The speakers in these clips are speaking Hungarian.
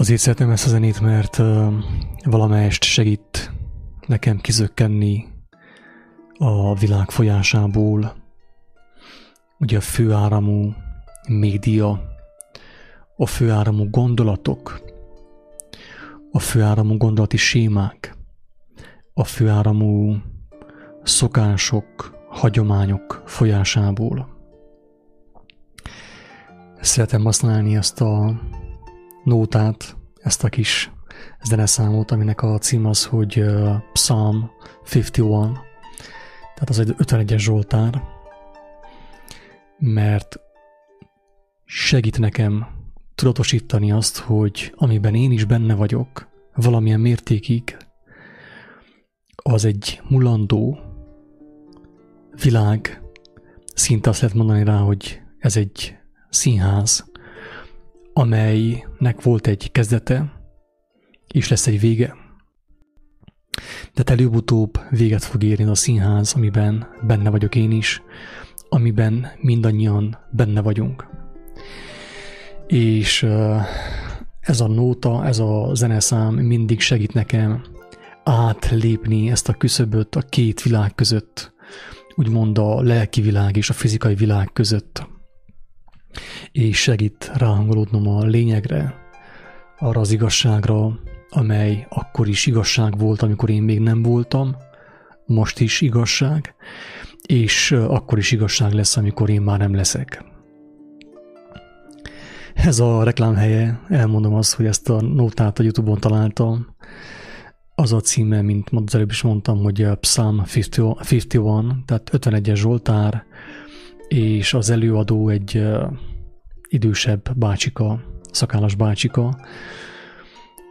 Azért szeretem ezt a zenét, mert uh, valamelyest segít nekem kizökkenni a világ folyásából. Ugye a főáramú média, a főáramú gondolatok, a főáramú gondolati sémák, a főáramú szokások, hagyományok folyásából. Szeretem használni ezt a nótát, ezt a kis zeneszámot, aminek a cím az, hogy Psalm 51, tehát az egy 51-es Zsoltár, mert segít nekem tudatosítani azt, hogy amiben én is benne vagyok, valamilyen mértékig, az egy mulandó világ, szinte azt lehet mondani rá, hogy ez egy színház, amelynek volt egy kezdete, és lesz egy vége. De előbb-utóbb véget fog érni a színház, amiben benne vagyok én is, amiben mindannyian benne vagyunk. És ez a nóta, ez a zeneszám mindig segít nekem átlépni ezt a küszöböt a két világ között, úgymond a lelki világ és a fizikai világ között és segít ráhangolódnom a lényegre, arra az igazságra, amely akkor is igazság volt, amikor én még nem voltam, most is igazság, és akkor is igazság lesz, amikor én már nem leszek. Ez a reklám helye, elmondom azt, hogy ezt a nótát a Youtube-on találtam. Az a címe, mint az előbb is mondtam, hogy Psalm 51, tehát 51-es Zsoltár, és az előadó egy idősebb bácsika, szakállas bácsika.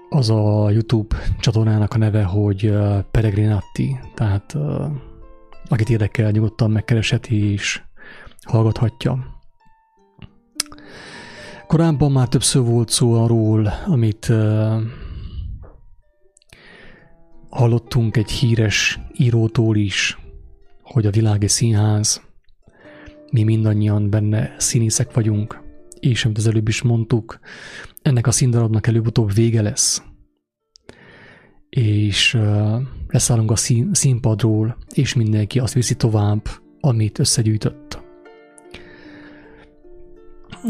Az a YouTube csatornának a neve, hogy Peregrinati, tehát akit érdekel, nyugodtan megkeresheti és hallgathatja. Korábban már többször volt szó arról, amit hallottunk egy híres írótól is, hogy a világi színház mi mindannyian benne színészek vagyunk, és amit az előbb is mondtuk, ennek a színdarabnak előbb-utóbb vége lesz. És uh, leszállunk a szín, színpadról, és mindenki azt viszi tovább, amit összegyűjtött.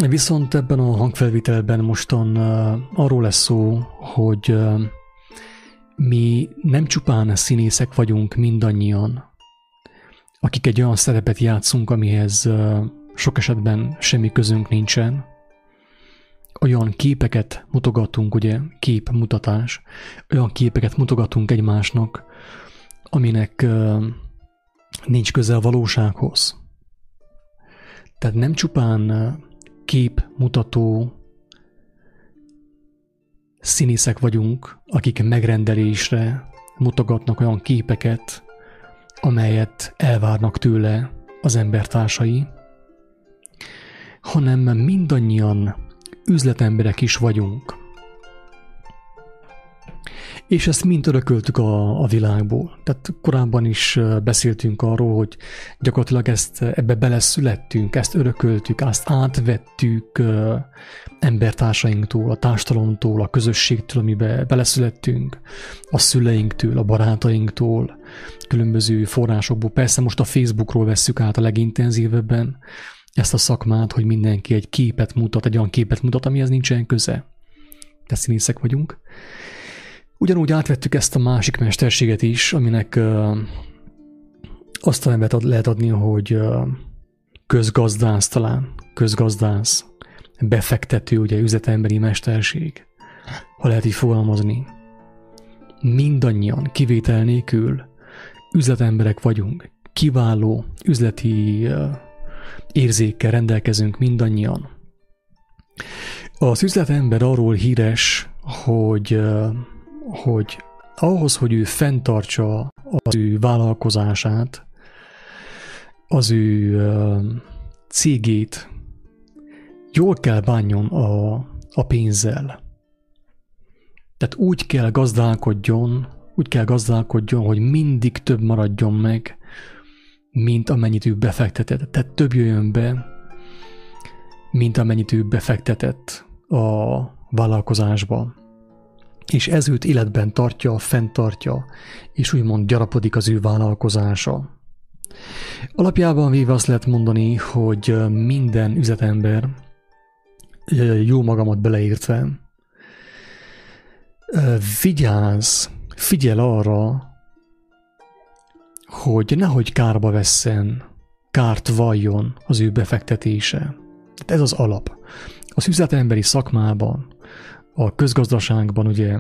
Viszont ebben a hangfelvételben mostan uh, arról lesz szó, hogy uh, mi nem csupán színészek vagyunk mindannyian, akik egy olyan szerepet játszunk, amihez sok esetben semmi közünk nincsen, olyan képeket mutogatunk, ugye, képmutatás, olyan képeket mutogatunk egymásnak, aminek nincs köze a valósághoz. Tehát nem csupán képmutató színészek vagyunk, akik megrendelésre mutogatnak olyan képeket, amelyet elvárnak tőle az embertársai, hanem mindannyian üzletemberek is vagyunk. És ezt mind örököltük a, a világból. Tehát korábban is beszéltünk arról, hogy gyakorlatilag ezt ebbe beleszülettünk, ezt örököltük, azt átvettük embertársainktól, a társadalomtól, a közösségtől, amiben beleszülettünk, a szüleinktől, a barátainktól, különböző forrásokból. Persze most a Facebookról vesszük át a legintenzívebben ezt a szakmát, hogy mindenki egy képet mutat, egy olyan képet mutat, amihez nincsen köze. De színészek vagyunk. Ugyanúgy átvettük ezt a másik mesterséget is, aminek uh, azt a nevet ad, lehet adni, hogy uh, közgazdász talán, közgazdász, befektető, ugye üzletemberi mesterség, ha lehet így fogalmazni. Mindannyian, kivétel nélkül üzletemberek vagyunk, kiváló üzleti uh, érzékkel rendelkezünk mindannyian. Az üzletember arról híres, hogy uh, hogy ahhoz, hogy ő fenntartsa az ő vállalkozását, az ő cégét, jól kell bánjon a, a pénzzel. Tehát úgy kell gazdálkodjon, úgy kell gazdálkodjon, hogy mindig több maradjon meg, mint amennyit ő befektetett. Tehát több jöjjön be, mint amennyit ő befektetett a vállalkozásba. És ez őt életben tartja, fenntartja, és úgymond gyarapodik az ő vállalkozása. Alapjában véve azt lehet mondani, hogy minden üzletember, jó magamat beleértve, vigyázz, figyel arra, hogy nehogy kárba vesszen, kárt valljon az ő befektetése. Tehát ez az alap. Az üzletemberi szakmában, a közgazdaságban ugye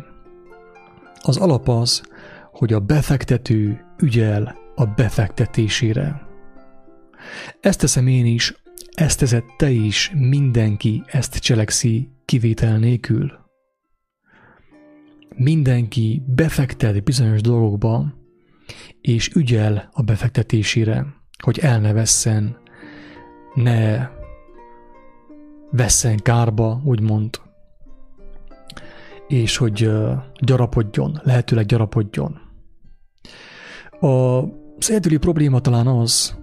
az alap az, hogy a befektető ügyel a befektetésére. Ezt teszem én is, ezt teszed te is, mindenki ezt cselekszi kivétel nélkül. Mindenki befektet bizonyos dolgokba, és ügyel a befektetésére, hogy el ne vesszen, ne vesszen kárba, úgymond, és hogy gyarapodjon, lehetőleg gyarapodjon. Az egyedüli probléma talán az,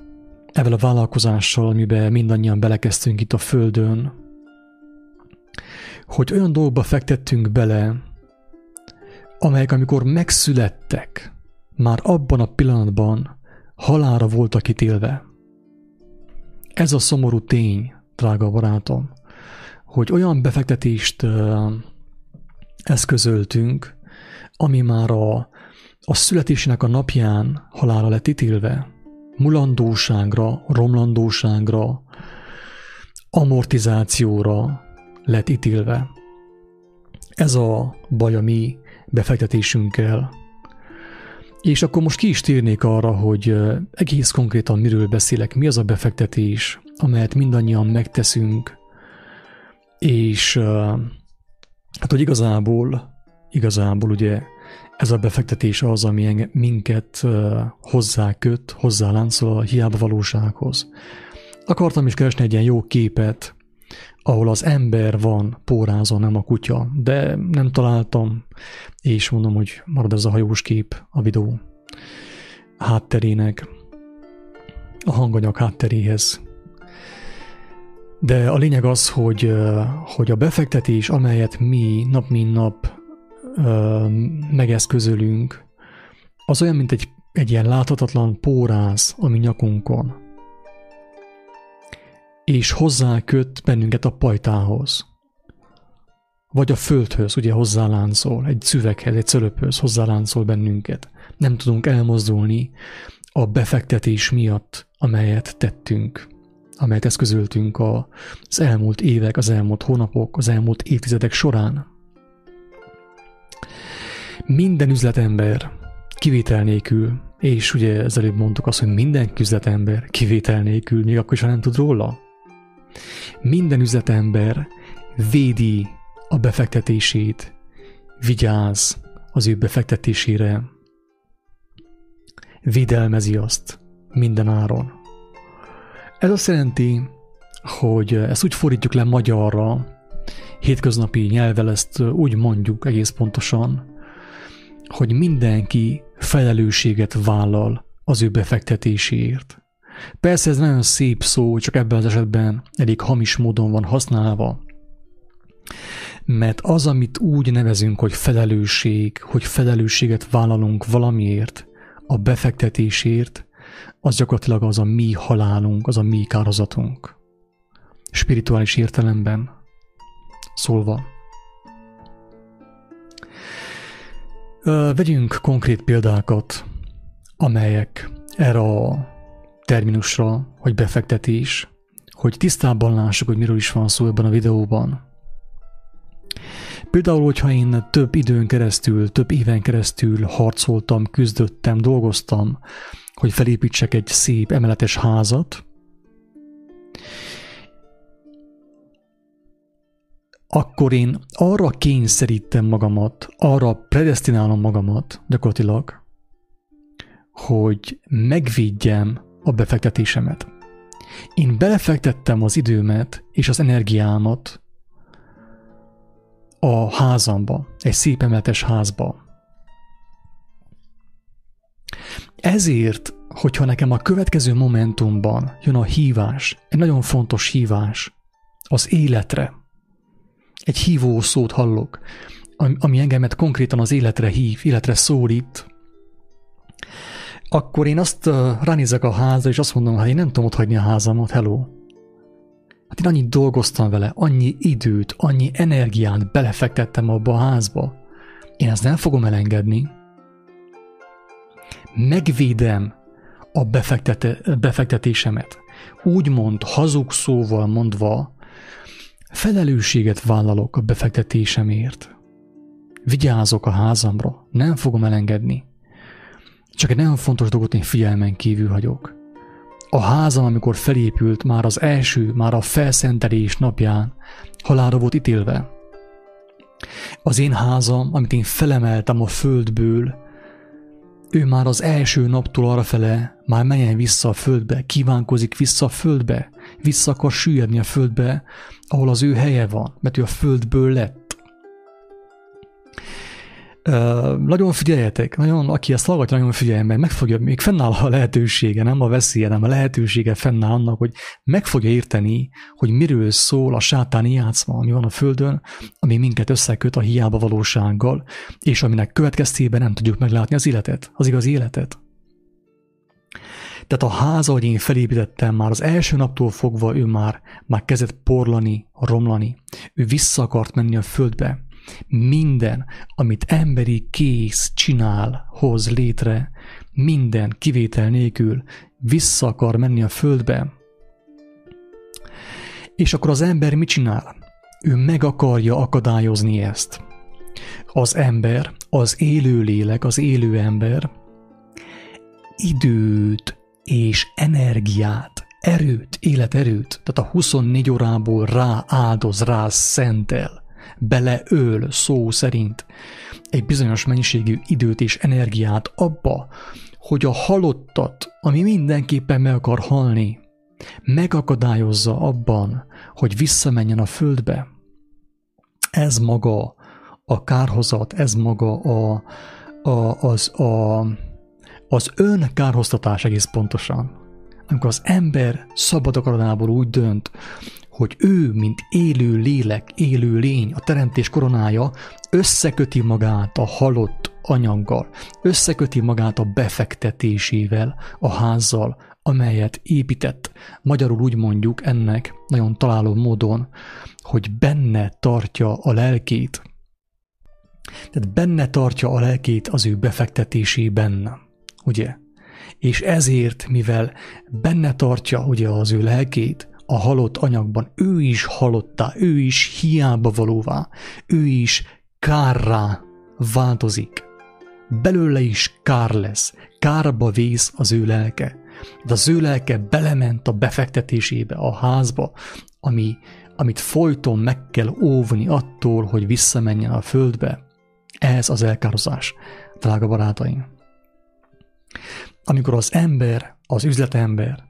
ezzel a vállalkozással, amiben mindannyian belekezdtünk itt a Földön, hogy olyan dolgokba fektettünk bele, amelyek amikor megszülettek, már abban a pillanatban halára voltak ítélve. Ez a szomorú tény, drága barátom, hogy olyan befektetést eszközöltünk, ami már a, a születésének a napján halára lett ítélve. Mulandóságra, romlandóságra, amortizációra lett ítélve. Ez a baj a mi befektetésünkkel. És akkor most ki is térnék arra, hogy egész konkrétan miről beszélek, mi az a befektetés, amelyet mindannyian megteszünk, és Hát, hogy igazából, igazából ugye ez a befektetés az, ami minket hozzáköt, hozzáláncol a hiába valósághoz. Akartam is keresni egy ilyen jó képet, ahol az ember van pórázon, nem a kutya, de nem találtam, és mondom, hogy marad ez a hajós kép a videó hátterének, a hanganyag hátteréhez de a lényeg az, hogy, hogy a befektetés, amelyet mi nap mint nap megeszközölünk, az olyan, mint egy, egy ilyen láthatatlan póráz a mi nyakunkon. És hozzá köt bennünket a pajtához. Vagy a földhöz, ugye hozzáláncol, egy szüveghez, egy cölöphöz hozzáláncol bennünket. Nem tudunk elmozdulni a befektetés miatt, amelyet tettünk amelyet eszközöltünk az elmúlt évek, az elmúlt hónapok, az elmúlt évtizedek során. Minden üzletember kivétel nélkül, és ugye ezelőtt mondtuk azt, hogy minden üzletember kivétel nélkül, még akkor is, ha nem tud róla. Minden üzletember védi a befektetését, vigyáz az ő befektetésére, védelmezi azt minden áron. Ez azt jelenti, hogy ezt úgy fordítjuk le magyarra, hétköznapi nyelvvel ezt úgy mondjuk egész pontosan, hogy mindenki felelősséget vállal az ő befektetéséért. Persze ez nagyon szép szó, csak ebben az esetben elég hamis módon van használva. Mert az, amit úgy nevezünk, hogy felelősség, hogy felelősséget vállalunk valamiért, a befektetésért, az gyakorlatilag az a mi halálunk, az a mi kározatunk. Spirituális értelemben szólva. Vegyünk konkrét példákat, amelyek erre a terminusra, hogy befektetés, hogy tisztában lássuk, hogy miről is van szó ebben a videóban. Például, hogyha én több időn keresztül, több éven keresztül harcoltam, küzdöttem, dolgoztam hogy felépítsek egy szép emeletes házat, akkor én arra kényszerítem magamat, arra predestinálom magamat gyakorlatilag, hogy megvédjem a befektetésemet. Én belefektettem az időmet és az energiámat a házamba, egy szép emeletes házba. Ezért, hogyha nekem a következő momentumban jön a hívás, egy nagyon fontos hívás az életre, egy hívó szót hallok, ami engemet konkrétan az életre hív, életre szólít, akkor én azt ránézek a házra, és azt mondom, hát én nem tudom ott hagyni a házamat, hello. Hát én annyit dolgoztam vele, annyi időt, annyi energiát belefektettem abba a házba. Én ezt nem fogom elengedni. Megvédem a befektete, befektetésemet. Úgymond hazug szóval mondva, felelősséget vállalok a befektetésemért. Vigyázok a házamra, nem fogom elengedni. Csak egy nagyon fontos dolgot én figyelmen kívül hagyok. A házam, amikor felépült, már az első, már a felszentelés napján halálra volt ítélve. Az én házam, amit én felemeltem a földből, ő már az első naptól arra fele már menjen vissza a földbe, kívánkozik vissza a földbe, vissza akar süllyedni a földbe, ahol az ő helye van, mert ő a földből lett. Uh, nagyon figyeljetek, nagyon, aki ezt hallgatja, nagyon figyeljen meg, meg fogja, még fennáll a lehetősége, nem a veszélye, nem a lehetősége fennáll annak, hogy meg fogja érteni, hogy miről szól a sátáni játszma, ami van a Földön, ami minket összeköt a hiába valósággal, és aminek következtében nem tudjuk meglátni az életet, az igaz életet. Tehát a ház, ahogy én felépítettem, már az első naptól fogva ő már, már kezdett porlani, romlani. Ő vissza akart menni a földbe, minden, amit emberi kész csinál, hoz létre, minden kivétel nélkül vissza akar menni a földbe. És akkor az ember mit csinál? Ő meg akarja akadályozni ezt. Az ember, az élő lélek, az élő ember időt és energiát, erőt, életerőt, tehát a 24 órából rá áldoz, rá szentel beleöl szó szerint egy bizonyos mennyiségű időt és energiát abba, hogy a halottat, ami mindenképpen meg akar halni, megakadályozza abban, hogy visszamenjen a földbe. Ez maga a kárhozat, ez maga a, a, az, a, az önkárhoztatás egész pontosan. Amikor az ember szabad akaratából úgy dönt, hogy ő, mint élő lélek, élő lény, a teremtés koronája, összeköti magát a halott anyaggal, összeköti magát a befektetésével, a házzal, amelyet épített. Magyarul úgy mondjuk ennek nagyon találó módon, hogy benne tartja a lelkét. Tehát benne tartja a lelkét az ő befektetésében, ugye? És ezért, mivel benne tartja ugye az ő lelkét, a halott anyagban, ő is halottá, ő is hiába valóvá, ő is kárrá változik. Belőle is kár lesz, kárba vész az ő lelke. De az ő lelke belement a befektetésébe, a házba, ami, amit folyton meg kell óvni attól, hogy visszamenjen a földbe. Ez az elkározás, drága barátaim. Amikor az ember, az üzletember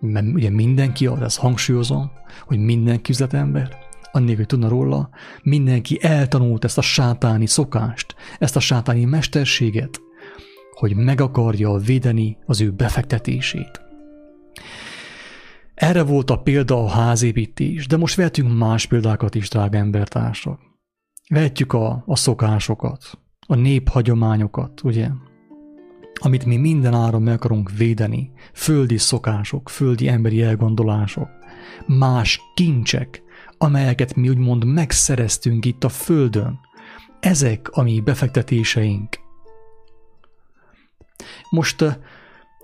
mert ugye mindenki, ezt hangsúlyozom, hogy mindenki üzletember, annélkül, hogy tudna róla, mindenki eltanult ezt a sátáni szokást, ezt a sátáni mesterséget, hogy meg akarja védeni az ő befektetését. Erre volt a példa a házépítés, de most vehetünk más példákat is, drága embertársak. Vehetjük a, a szokásokat, a néphagyományokat, ugye? Amit mi minden áron meg akarunk védeni, földi szokások, földi emberi elgondolások, más kincsek, amelyeket mi úgymond megszereztünk itt a földön, ezek a mi befektetéseink. Most,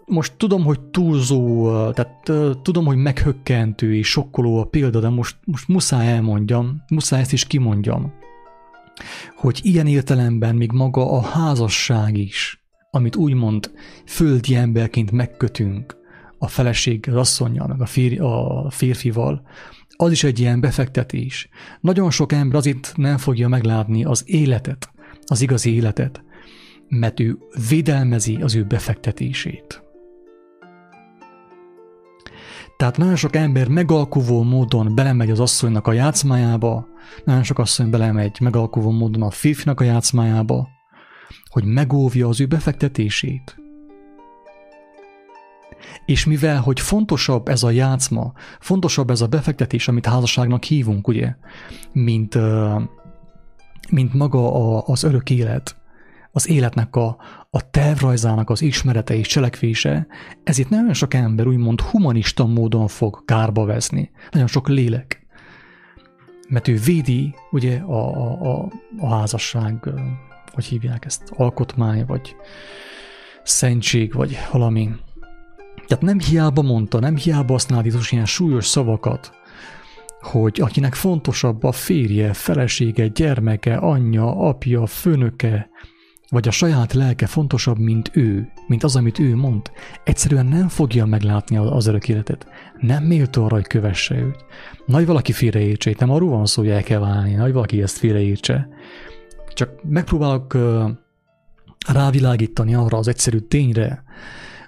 most tudom, hogy túlzó, tehát tudom, hogy meghökkentő és sokkoló a példa, de most, most muszáj elmondjam, muszáj ezt is kimondjam, hogy ilyen értelemben még maga a házasság is, amit úgymond földi emberként megkötünk a feleség, az asszonyjal, meg a, férj, a férfival, az is egy ilyen befektetés. Nagyon sok ember azért nem fogja meglátni az életet, az igazi életet, mert ő védelmezi az ő befektetését. Tehát nagyon sok ember megalkuvó módon belemegy az asszonynak a játszmájába, nagyon sok asszony belemegy megalkuvó módon a férfinak a játszmájába, hogy megóvja az ő befektetését. És mivel, hogy fontosabb ez a játszma, fontosabb ez a befektetés, amit házasságnak hívunk, ugye, mint, mint maga a, az örök élet, az életnek a, a tervrajzának az ismerete és cselekvése, ezért nagyon sok ember úgymond humanista módon fog kárba veszni. Nagyon sok lélek. Mert ő védi ugye a, a, a házasság, hogy hívják ezt, alkotmány, vagy szentség, vagy valami. Tehát nem hiába mondta, nem hiába használt Jézus ilyen súlyos szavakat, hogy akinek fontosabb a férje, felesége, gyermeke, anyja, apja, főnöke, vagy a saját lelke fontosabb, mint ő, mint az, amit ő mond, egyszerűen nem fogja meglátni az örök életet. Nem méltó arra, hogy kövesse őt. Nagy valaki félreértse, itt nem arról van szó, hogy el kell válni, nagy valaki ezt félreértse. Csak megpróbálok rávilágítani arra az egyszerű tényre,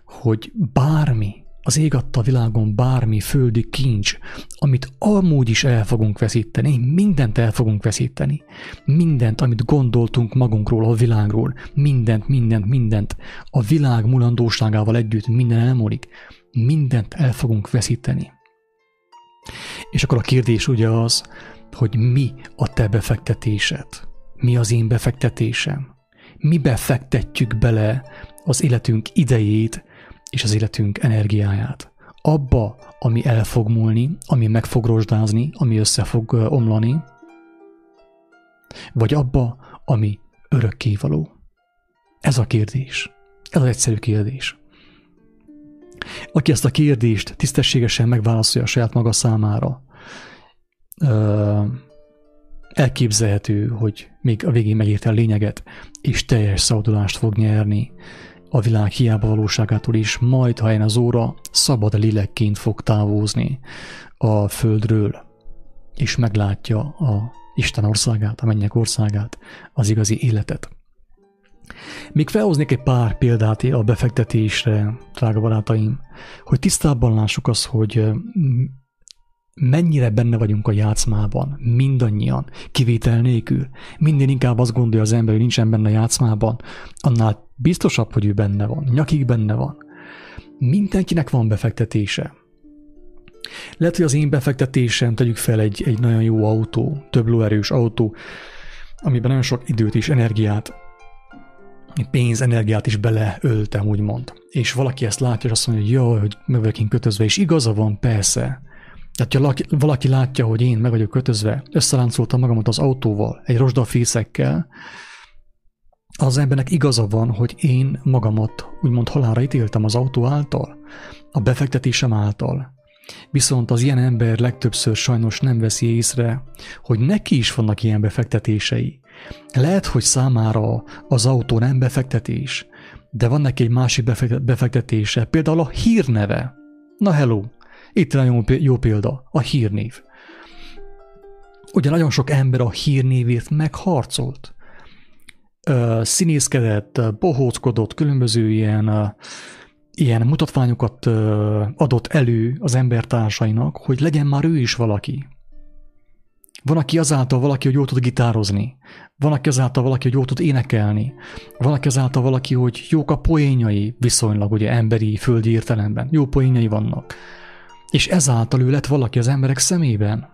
hogy bármi, az ég adta világon bármi földi kincs, amit amúgy is el fogunk veszíteni, mindent el fogunk veszíteni. Mindent, amit gondoltunk magunkról, a világról, mindent, mindent, mindent, a világ mulandóságával együtt minden elmúlik, mindent el fogunk veszíteni. És akkor a kérdés ugye az, hogy mi a te befektetésed? Mi az én befektetésem? Mi befektetjük bele az életünk idejét, és az életünk energiáját. Abba, ami el fog múlni, ami meg fog rozsdázni, ami össze fog omlani, vagy abba, ami örökkévaló. Ez a kérdés. Ez az egyszerű kérdés. Aki ezt a kérdést tisztességesen megválaszolja a saját maga számára, elképzelhető, hogy még a végén megérte a lényeget, és teljes szabadulást fog nyerni, a világ hiába valóságától is, majd, ha én az óra, szabad lélekként fog távozni a földről, és meglátja a Isten országát, a mennyek országát, az igazi életet. Még felhoznék egy pár példát a befektetésre, drága barátaim, hogy tisztában lássuk azt, hogy mennyire benne vagyunk a játszmában, mindannyian, kivétel nélkül. Minden inkább azt gondolja az ember, hogy nincsen benne a játszmában, annál biztosabb, hogy ő benne van, nyakig benne van. Mindenkinek van befektetése. Lehet, hogy az én befektetésem, tegyük fel egy, egy nagyon jó autó, több lóerős autó, amiben nagyon sok időt és energiát, pénz, energiát is beleöltem, úgymond. És valaki ezt látja, és azt mondja, hogy jó, hogy meg vagyok én kötözve, és igaza van, persze. Tehát, ha valaki látja, hogy én meg vagyok kötözve, összeláncoltam magamat az autóval, egy rozsdafészekkel, az embernek igaza van, hogy én magamat úgymond halára ítéltem az autó által, a befektetésem által. Viszont az ilyen ember legtöbbször sajnos nem veszi észre, hogy neki is vannak ilyen befektetései. Lehet, hogy számára az autó nem befektetés, de van neki egy másik befektetése, például a hírneve. Na hello, itt nagyon jó példa, a hírnév. Ugye nagyon sok ember a hírnévét megharcolt. Színészkedett, bohóckodott, különböző ilyen, ilyen mutatványokat adott elő az embertársainak, hogy legyen már ő is valaki. Van, aki azáltal valaki, hogy jól tud gitározni. Van, aki azáltal valaki, hogy jól tud énekelni. Van, aki azáltal valaki, hogy jók a poénjai viszonylag, ugye emberi, földi értelemben. Jó poénjai vannak és ezáltal ő lett valaki az emberek szemében.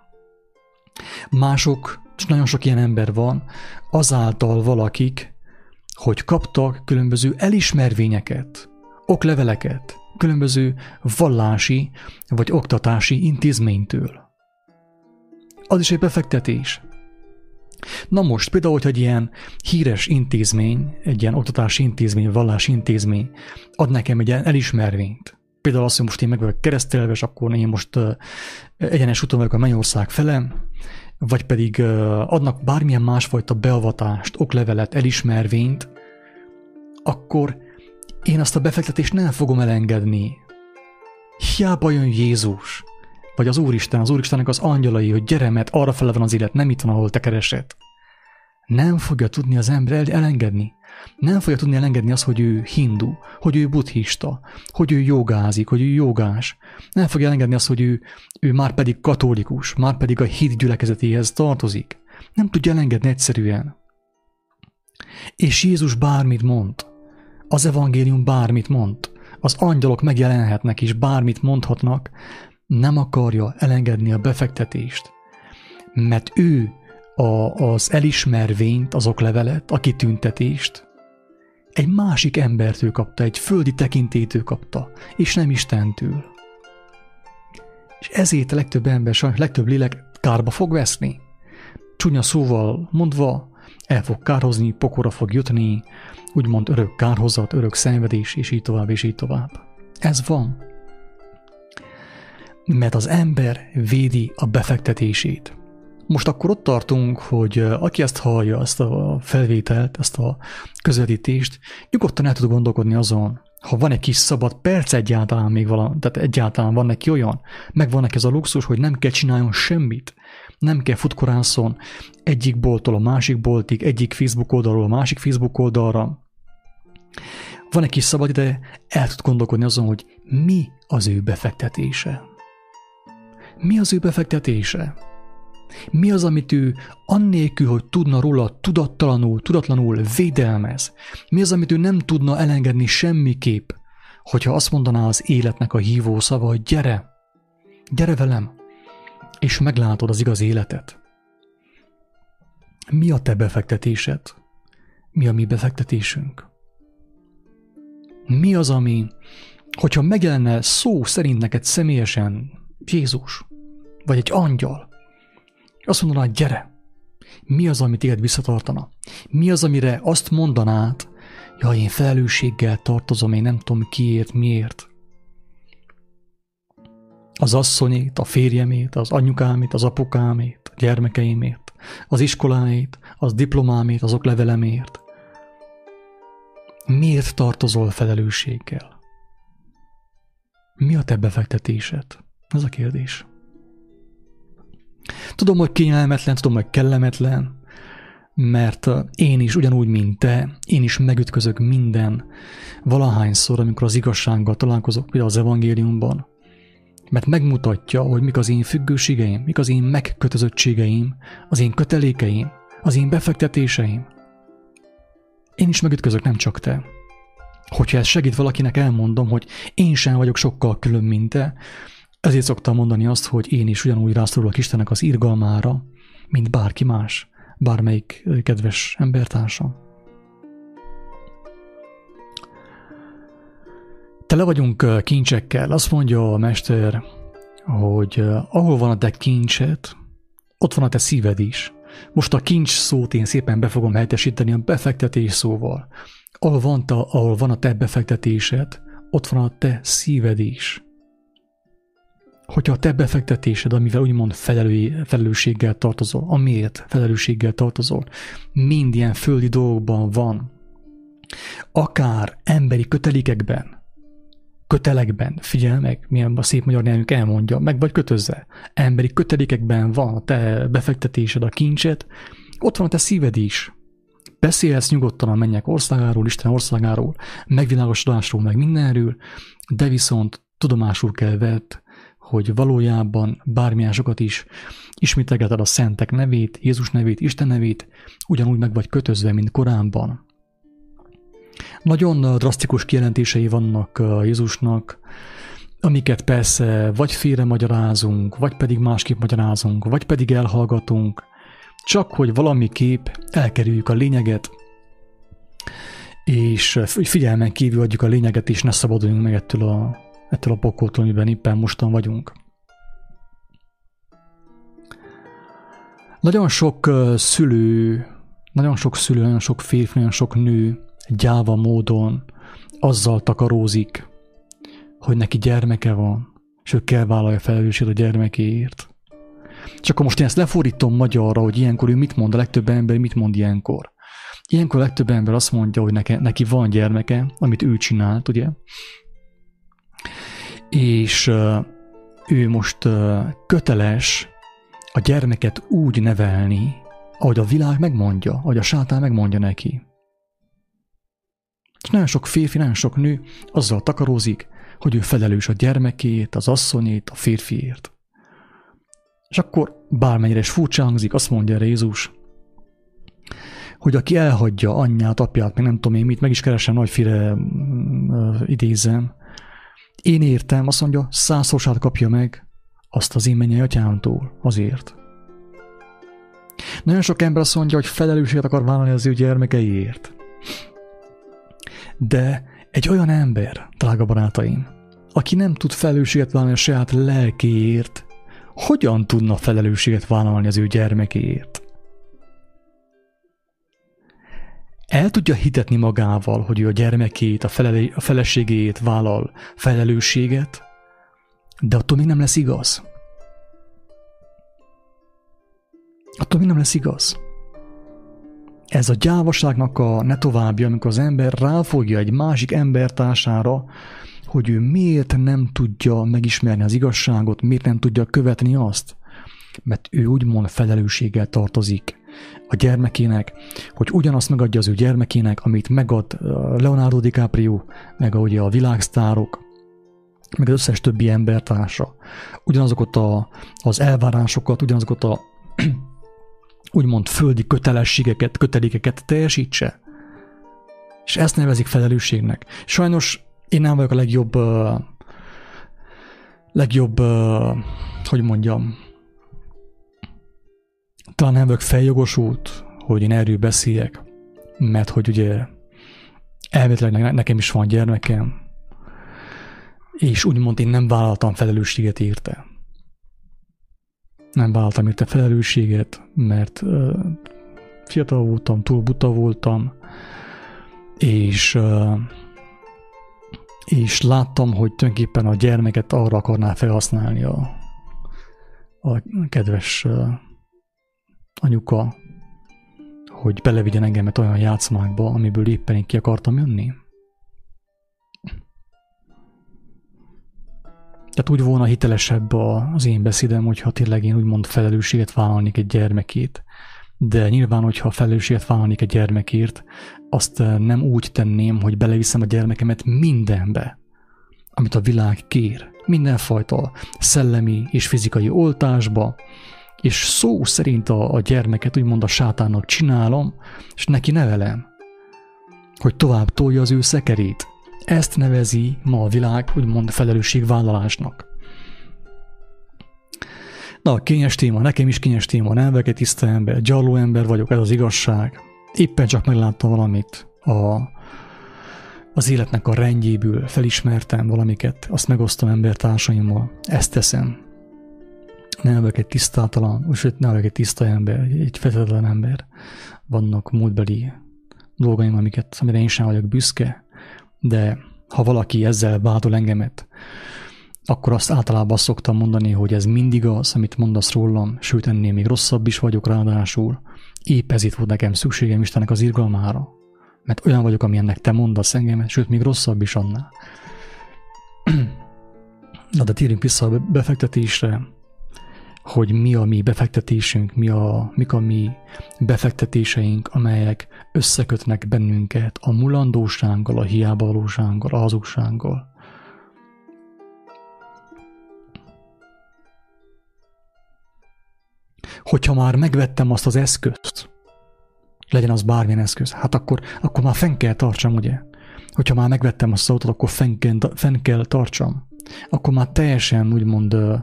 Mások, és nagyon sok ilyen ember van, azáltal valakik, hogy kaptak különböző elismervényeket, okleveleket, különböző vallási vagy oktatási intézménytől. Az is egy befektetés. Na most, például, hogy egy ilyen híres intézmény, egy ilyen oktatási intézmény, vallási intézmény ad nekem egy ilyen elismervényt, például azt, hogy most én meg vagyok keresztelve, és akkor én most egyenes úton vagyok a Mennyország fele, vagy pedig adnak bármilyen másfajta beavatást, oklevelet, elismervényt, akkor én azt a befektetést nem fogom elengedni. Hiába jön Jézus, vagy az Úristen, az Úristennek az angyalai, hogy gyere, mert arra fele van az élet, nem itt van, ahol te keresed. Nem fogja tudni az ember elengedni. Nem fogja tudni elengedni azt, hogy ő hindu, hogy ő buddhista, hogy ő jogázik, hogy ő jogás. Nem fogja elengedni azt, hogy ő, ő már pedig katolikus, már pedig a hit gyülekezetéhez tartozik. Nem tudja elengedni egyszerűen. És Jézus bármit mond. Az evangélium bármit mond. Az angyalok megjelenhetnek és bármit mondhatnak, nem akarja elengedni a befektetést. Mert ő a, az elismervényt, az oklevelet, a kitüntetést egy másik embertől kapta, egy földi tekintétől kapta, és nem Istentől. És ezért a legtöbb ember, sajnos legtöbb lélek kárba fog veszni. Csúnya szóval mondva, el fog kárhozni, pokora fog jutni, úgymond örök kárhozat, örök szenvedés, és így tovább, és így tovább. Ez van. Mert az ember védi a befektetését. Most akkor ott tartunk, hogy aki ezt hallja, ezt a felvételt, ezt a közvetítést, nyugodtan el tud gondolkodni azon, ha van egy kis szabad perc egyáltalán még valami, tehát egyáltalán van neki olyan, meg van neki ez a luxus, hogy nem kell csináljon semmit, nem kell futkorászon egyik bolttól a másik boltig, egyik Facebook oldalról a másik Facebook oldalra. Van egy kis szabad ide, el tud gondolkodni azon, hogy mi az ő befektetése. Mi az ő befektetése? Mi az, amit ő annélkül, hogy tudna róla tudattalanul, tudatlanul védelmez? Mi az, amit ő nem tudna elengedni semmiképp, hogyha azt mondaná az életnek a hívó szava, hogy gyere, gyere velem, és meglátod az igaz életet. Mi a te befektetésed? Mi a mi befektetésünk? Mi az, ami, hogyha megjelenne szó szerint neked személyesen Jézus, vagy egy angyal, azt mondaná, gyere, mi az, amit téged visszatartana? Mi az, amire azt mondanád, ja, én felelősséggel tartozom, én nem tudom kiért, miért. Az asszonyét, a férjemét, az anyukámét, az apukámét, a gyermekeimért, az iskoláit, az diplomámét, az oklevelemért. Miért tartozol felelősséggel? Mi a te befektetésed? Ez a kérdés. Tudom, hogy kényelmetlen, tudom, hogy kellemetlen, mert én is ugyanúgy, mint te, én is megütközök minden valahányszor, amikor az igazsággal találkozok, például az evangéliumban, mert megmutatja, hogy mik az én függőségeim, mik az én megkötözöttségeim, az én kötelékeim, az én befektetéseim. Én is megütközök, nem csak te. Hogyha ez segít valakinek, elmondom, hogy én sem vagyok sokkal külön, mint te, ezért szoktam mondani azt, hogy én is ugyanúgy rászorulok Istennek az irgalmára, mint bárki más, bármelyik kedves embertársam. Tele vagyunk kincsekkel. Azt mondja a mester, hogy ahol van a te kincset, ott van a te szíved is. Most a kincs szót én szépen be fogom helyettesíteni a befektetés szóval. Ahol van, ta, ahol van a te befektetésed, ott van a te szíved is hogyha a te befektetésed, amivel úgymond felelő, felelősséggel tartozol, amiért felelősséggel tartozol, mind ilyen földi dolgokban van, akár emberi kötelékekben, kötelekben, figyelj meg, milyen a szép magyar nyelvünk elmondja, meg vagy kötözze, emberi kötelékekben van a te befektetésed, a kincset, ott van a te szíved is. Beszélhetsz nyugodtan a mennyek országáról, Isten országáról, megvilágosodásról, meg mindenről, de viszont tudomásul kell vett, hogy valójában bármilyen sokat is ismételgeted a szentek nevét, Jézus nevét, Isten nevét, ugyanúgy meg vagy kötözve, mint korábban. Nagyon drasztikus kijelentései vannak Jézusnak, amiket persze vagy félre magyarázunk, vagy pedig másképp magyarázunk, vagy pedig elhallgatunk, csak hogy valamiképp elkerüljük a lényeget, és figyelmen kívül adjuk a lényeget, és ne szabaduljunk meg ettől a ettől a pokoltól, amiben éppen mostan vagyunk. Nagyon sok szülő, nagyon sok szülő, nagyon sok férfi, nagyon sok nő gyáva módon azzal takarózik, hogy neki gyermeke van, és ő kell vállalja felelősséget a gyermekéért. És akkor most én ezt lefordítom magyarra, hogy ilyenkor ő mit mond, a legtöbb ember mit mond ilyenkor. Ilyenkor a legtöbb ember azt mondja, hogy neki, neki van gyermeke, amit ő csinált, ugye? És ő most köteles a gyermeket úgy nevelni, ahogy a világ megmondja, ahogy a sátán megmondja neki. És nagyon sok férfi, nagyon sok nő azzal takarózik, hogy ő felelős a gyermekét, az asszonyét, a férfiért. És akkor bármennyire is furcsa hangzik, azt mondja Jézus, hogy aki elhagyja anyját, apját, meg nem tudom én mit, meg is keresem nagyféle mm, idézem, én értem, azt mondja, százszorosát kapja meg azt az én mennyei atyámtól azért. Nagyon sok ember azt mondja, hogy felelősséget akar vállalni az ő gyermekeiért. De egy olyan ember, drága barátaim, aki nem tud felelősséget vállalni a saját lelkéért, hogyan tudna felelősséget vállalni az ő gyermekéért? El tudja hitetni magával, hogy ő a gyermekét, a, felelé, a feleségét vállal felelősséget, de attól még nem lesz igaz. Attól még nem lesz igaz. Ez a gyávaságnak a ne további, amikor az ember ráfogja egy másik embertársára, hogy ő miért nem tudja megismerni az igazságot, miért nem tudja követni azt, mert ő úgymond felelősséggel tartozik a gyermekének, hogy ugyanazt megadja az ő gyermekének, amit megad Leonardo DiCaprio, meg ugye a világsztárok, meg az összes többi embertársa. Ugyanazokat a, az elvárásokat, ugyanazokat a úgymond földi kötelességeket, kötelékeket teljesítse. És ezt nevezik felelősségnek. Sajnos én nem vagyok a legjobb, uh, legjobb, uh, hogy mondjam, talán nem vagyok feljogosult, hogy én erről beszéljek, mert hogy ugye elméletileg nekem is van gyermekem, és úgymond én nem vállaltam felelősséget érte. Nem vállaltam érte felelősséget, mert uh, fiatal voltam, túl buta voltam, és uh, és láttam, hogy tulajdonképpen a gyermeket arra akarná felhasználni a, a kedves uh, anyuka, hogy belevigyen engemet olyan játszmákba, amiből éppen én ki akartam jönni. Tehát úgy volna hitelesebb az én beszédem, hogyha tényleg én úgymond felelősséget vállalnék egy gyermekét. De nyilván, hogyha felelősséget vállalnék egy gyermekért, azt eh, nem úgy tenném, hogy beleviszem a gyermekemet mindenbe, amit a világ kér. Mindenfajta szellemi és fizikai oltásba, és szó szerint a, a gyermeket úgymond a sátának csinálom, és neki nevelem, hogy tovább tolja az ő szekerét. Ezt nevezi ma a világ úgymond felelősségvállalásnak. Na, kényes téma, nekem is kényes téma, nem egy tiszta ember, gyarló ember vagyok, ez az igazság. Éppen csak megláttam valamit a, az életnek a rendjéből, felismertem valamiket, azt megosztom embertársaimmal, ezt teszem. Nem vagyok egy tisztátalan, sőt nem vagyok egy tiszta ember, egy fetetlen ember. Vannak múltbeli dolgaim, amiket, amire én sem vagyok büszke, de ha valaki ezzel vádol engemet, akkor azt általában azt szoktam mondani, hogy ez mindig az, amit mondasz rólam, sőt ennél még rosszabb is vagyok ráadásul. Épp ezért volt nekem szükségem Istennek az irgalmára. Mert olyan vagyok, amilyennek te mondasz engemet, sőt még rosszabb is annál. Na de térjünk vissza a befektetésre, hogy mi a mi befektetésünk, mi a, mik a mi befektetéseink, amelyek összekötnek bennünket a mulandósággal, a hiába valósággal, a hazugsággal. hogyha már megvettem azt az eszközt, legyen az bármilyen eszköz, hát akkor, akkor már fenn kell tartsam, ugye? Hogyha már megvettem azt az autót, akkor fenn kell, fenn kell tartsam. Akkor már teljesen úgymond uh,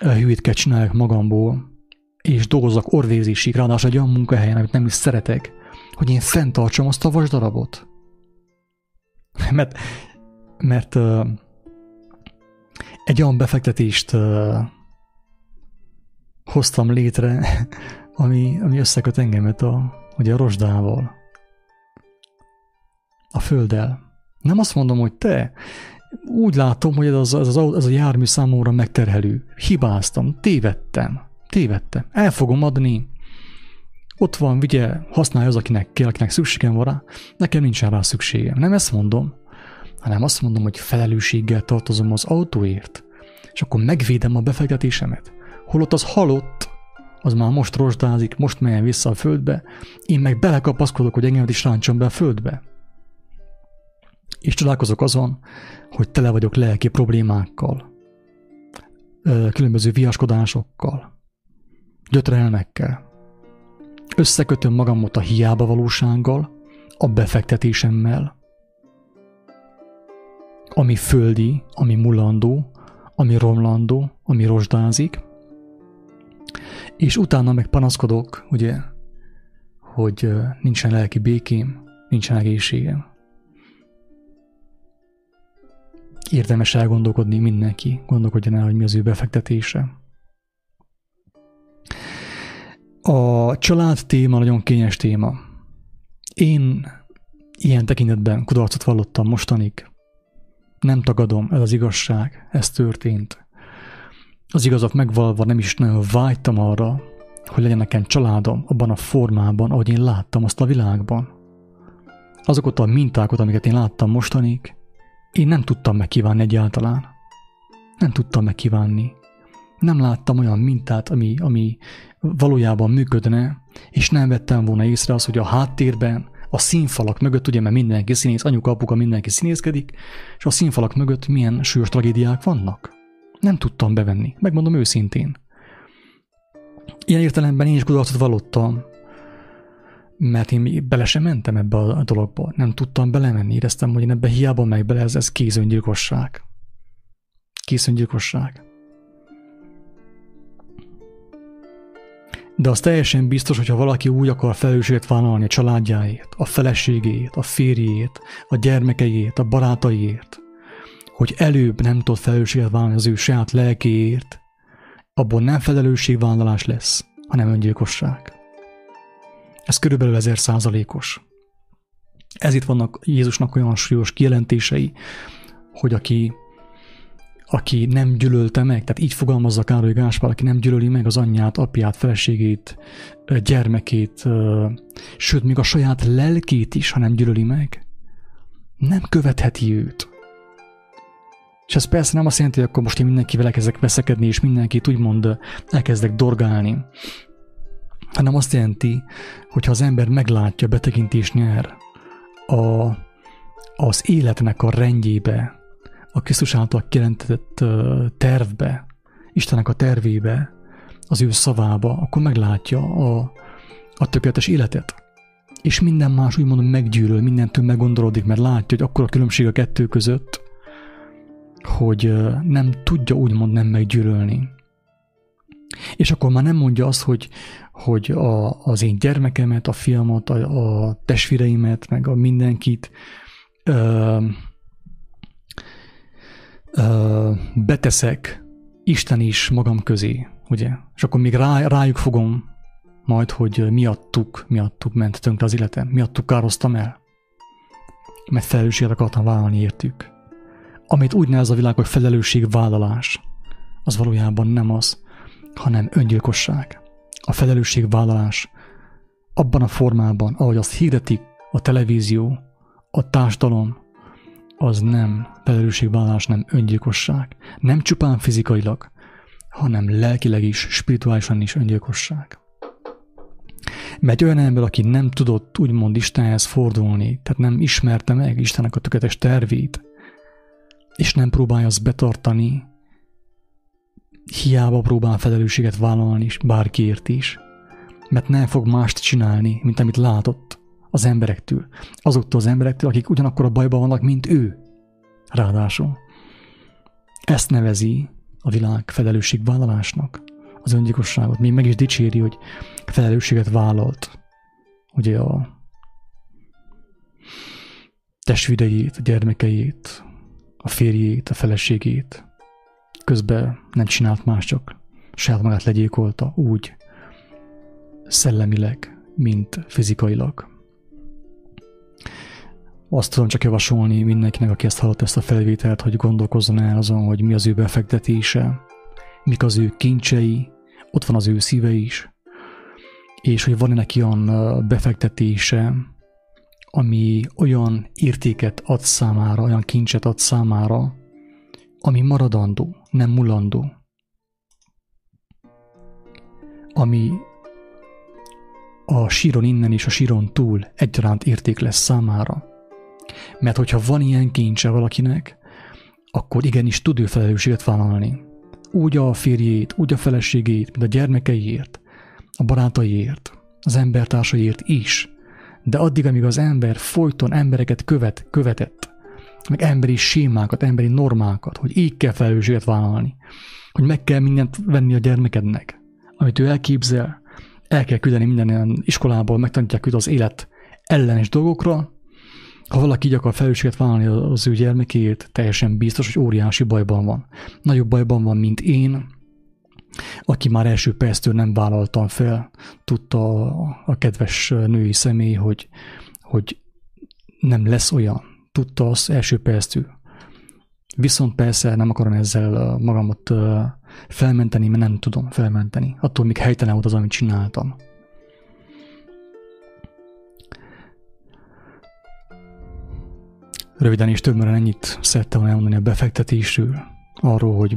hülyét kell magamból, és dolgozok orvézésig, ráadásul egy olyan munkahelyen, amit nem is szeretek, hogy én fenntartsam azt a vasdarabot. mert mert uh, egy olyan befektetést uh, hoztam létre, ami, ami összeköt engemet a, ugye a rozsdával, a földdel. Nem azt mondom, hogy te, úgy látom, hogy ez, az, ez, az, ez a jármű számomra megterhelő. Hibáztam, tévedtem, tévedtem. El fogom adni. Ott van, vigye, használja az, akinek kell, akinek szükségem van rá. Nekem nincsen rá szükségem. Nem ezt mondom, hanem azt mondom, hogy felelősséggel tartozom az autóért, és akkor megvédem a befektetésemet holott az halott, az már most rozsdázik, most menjen vissza a földbe, én meg belekapaszkodok, hogy engem is ráncson be a földbe. És csodálkozok azon, hogy tele vagyok lelki problémákkal, különböző viaskodásokkal, gyötrelmekkel. Összekötöm magamot a hiába valósággal, a befektetésemmel, ami földi, ami mulandó, ami romlandó, ami rozsdázik, És utána meg panaszkodok, ugye, hogy nincsen lelki békém, nincsen egészségem. Érdemes elgondolkodni mindenki, gondolkodjon el, hogy mi az ő befektetése. A család téma nagyon kényes téma. Én ilyen tekintetben kudarcot vallottam mostanig. Nem tagadom, ez az igazság, ez történt. Az igazat megvalva nem is nagyon vágytam arra, hogy legyen nekem családom abban a formában, ahogy én láttam azt a világban. Azokat a mintákat, amiket én láttam mostanig, én nem tudtam megkívánni egyáltalán. Nem tudtam megkívánni. Nem láttam olyan mintát, ami, ami valójában működne, és nem vettem volna észre az, hogy a háttérben, a színfalak mögött, ugye, mert mindenki színész, anyuka, apuka, mindenki színészkedik, és a színfalak mögött milyen súlyos tragédiák vannak. Nem tudtam bevenni, megmondom őszintén. Ilyen értelemben én is kudarcot vallottam, mert én bele sem mentem ebbe a dologba. Nem tudtam belemenni, éreztem, hogy én ebbe hiába meg bele, ez, ez kézöngyilkosság. Kézöngyilkosság. De az teljesen biztos, hogyha valaki úgy akar felelősséget vállalni a családjáért, a feleségét, a férjét, a gyermekeiért, a barátaiért, hogy előbb nem tud felelősséget vállalni az ő saját lelkéért, abból nem felelősségvállalás lesz, hanem öngyilkosság. Ez körülbelül ezer százalékos. Ez itt vannak Jézusnak olyan súlyos kijelentései, hogy aki, aki nem gyűlölte meg, tehát így fogalmazza Károly Gáspár, aki nem gyűlöli meg az anyját, apját, feleségét, gyermekét, sőt, még a saját lelkét is, ha nem gyűlöli meg, nem követheti őt. És ez persze nem azt jelenti, hogy akkor most én mindenkivel elkezdek veszekedni, és mindenkit úgymond elkezdek dorgálni, hanem azt jelenti, hogy ha az ember meglátja, betekintés nyer a, az életnek a rendjébe, a Krisztus által kijelentett tervbe, Istennek a tervébe, az ő szavába, akkor meglátja a, a tökéletes életet. És minden más úgymond meggyűlöl, mindentől meggondolodik, mert látja, hogy akkor a különbség a kettő között, hogy nem tudja úgymond nem meggyűlölni. És akkor már nem mondja azt, hogy, hogy a, az én gyermekemet, a fiamat, a, a testvéreimet, meg a mindenkit ö, ö, beteszek Isten is magam közé, ugye? És akkor még rá, rájuk fogom majd, hogy miattuk, miattuk ment tönkre az életem, miattuk károztam el, mert felelősséget akartam vállalni értük amit úgy nevez a világ, hogy felelősségvállalás, az valójában nem az, hanem öngyilkosság. A felelősségvállalás abban a formában, ahogy azt hirdetik a televízió, a társadalom, az nem felelősségvállalás, nem öngyilkosság. Nem csupán fizikailag, hanem lelkileg is, spirituálisan is öngyilkosság. Mert olyan ember, aki nem tudott úgymond Istenhez fordulni, tehát nem ismerte meg Istennek a tökéletes tervét, és nem próbálja azt betartani, hiába próbál felelősséget vállalni is, bárkiért is, mert nem fog mást csinálni, mint amit látott az emberektől. Azoktól az emberektől, akik ugyanakkor a bajban vannak, mint ő. Ráadásul. Ezt nevezi a világ felelősségvállalásnak, az öngyilkosságot. Még meg is dicséri, hogy felelősséget vállalt. Ugye a testvéreit, a gyermekeit, a férjét, a feleségét. Közben nem csinált más, csak saját magát legyékolta úgy szellemileg, mint fizikailag. Azt tudom csak javasolni mindenkinek, aki ezt hallott ezt a felvételt, hogy gondolkozzon el azon, hogy mi az ő befektetése, mik az ő kincsei, ott van az ő szíve is, és hogy van-e neki olyan befektetése, ami olyan értéket ad számára, olyan kincset ad számára, ami maradandó, nem mulandó. Ami a síron innen és a síron túl egyaránt érték lesz számára. Mert hogyha van ilyen kincse valakinek, akkor igenis tud ő felelősséget vállalni. Úgy a férjét, úgy a feleségét, mint a gyermekeiért, a barátaiért, az embertársaiért is de addig, amíg az ember folyton embereket követ, követett, meg emberi sémákat, emberi normákat, hogy így kell felelősséget vállalni, hogy meg kell mindent venni a gyermekednek, amit ő elképzel, el kell küldeni minden ilyen iskolából, megtanítják őt az élet ellenes dolgokra. Ha valaki így akar felelősséget vállalni az ő gyermekét, teljesen biztos, hogy óriási bajban van. Nagyobb bajban van, mint én, aki már első perctől nem vállaltam fel, tudta a kedves női személy, hogy, hogy nem lesz olyan. Tudta az első perctől. Viszont persze nem akarom ezzel magamat felmenteni, mert nem tudom felmenteni. Attól még helytelen volt az, amit csináltam. Röviden és többen ennyit szerettem volna elmondani a befektetésről, arról, hogy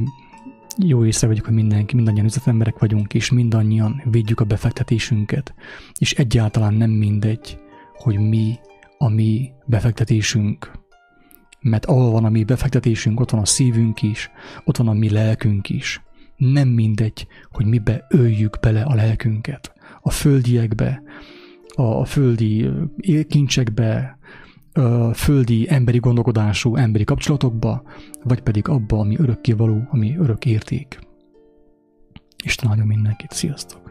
jó észre vagyok, hogy mindenki, mindannyian üzletemberek vagyunk, és mindannyian védjük a befektetésünket, és egyáltalán nem mindegy, hogy mi a mi befektetésünk. Mert ahol van a mi befektetésünk, ott van a szívünk is, ott van a mi lelkünk is. Nem mindegy, hogy mibe öljük bele a lelkünket. A földiekbe, a földi kincsekbe, a földi emberi gondolkodású emberi kapcsolatokba, vagy pedig abba, ami örökkévaló, ami örök érték. Isten áldjon mindenkit, sziasztok!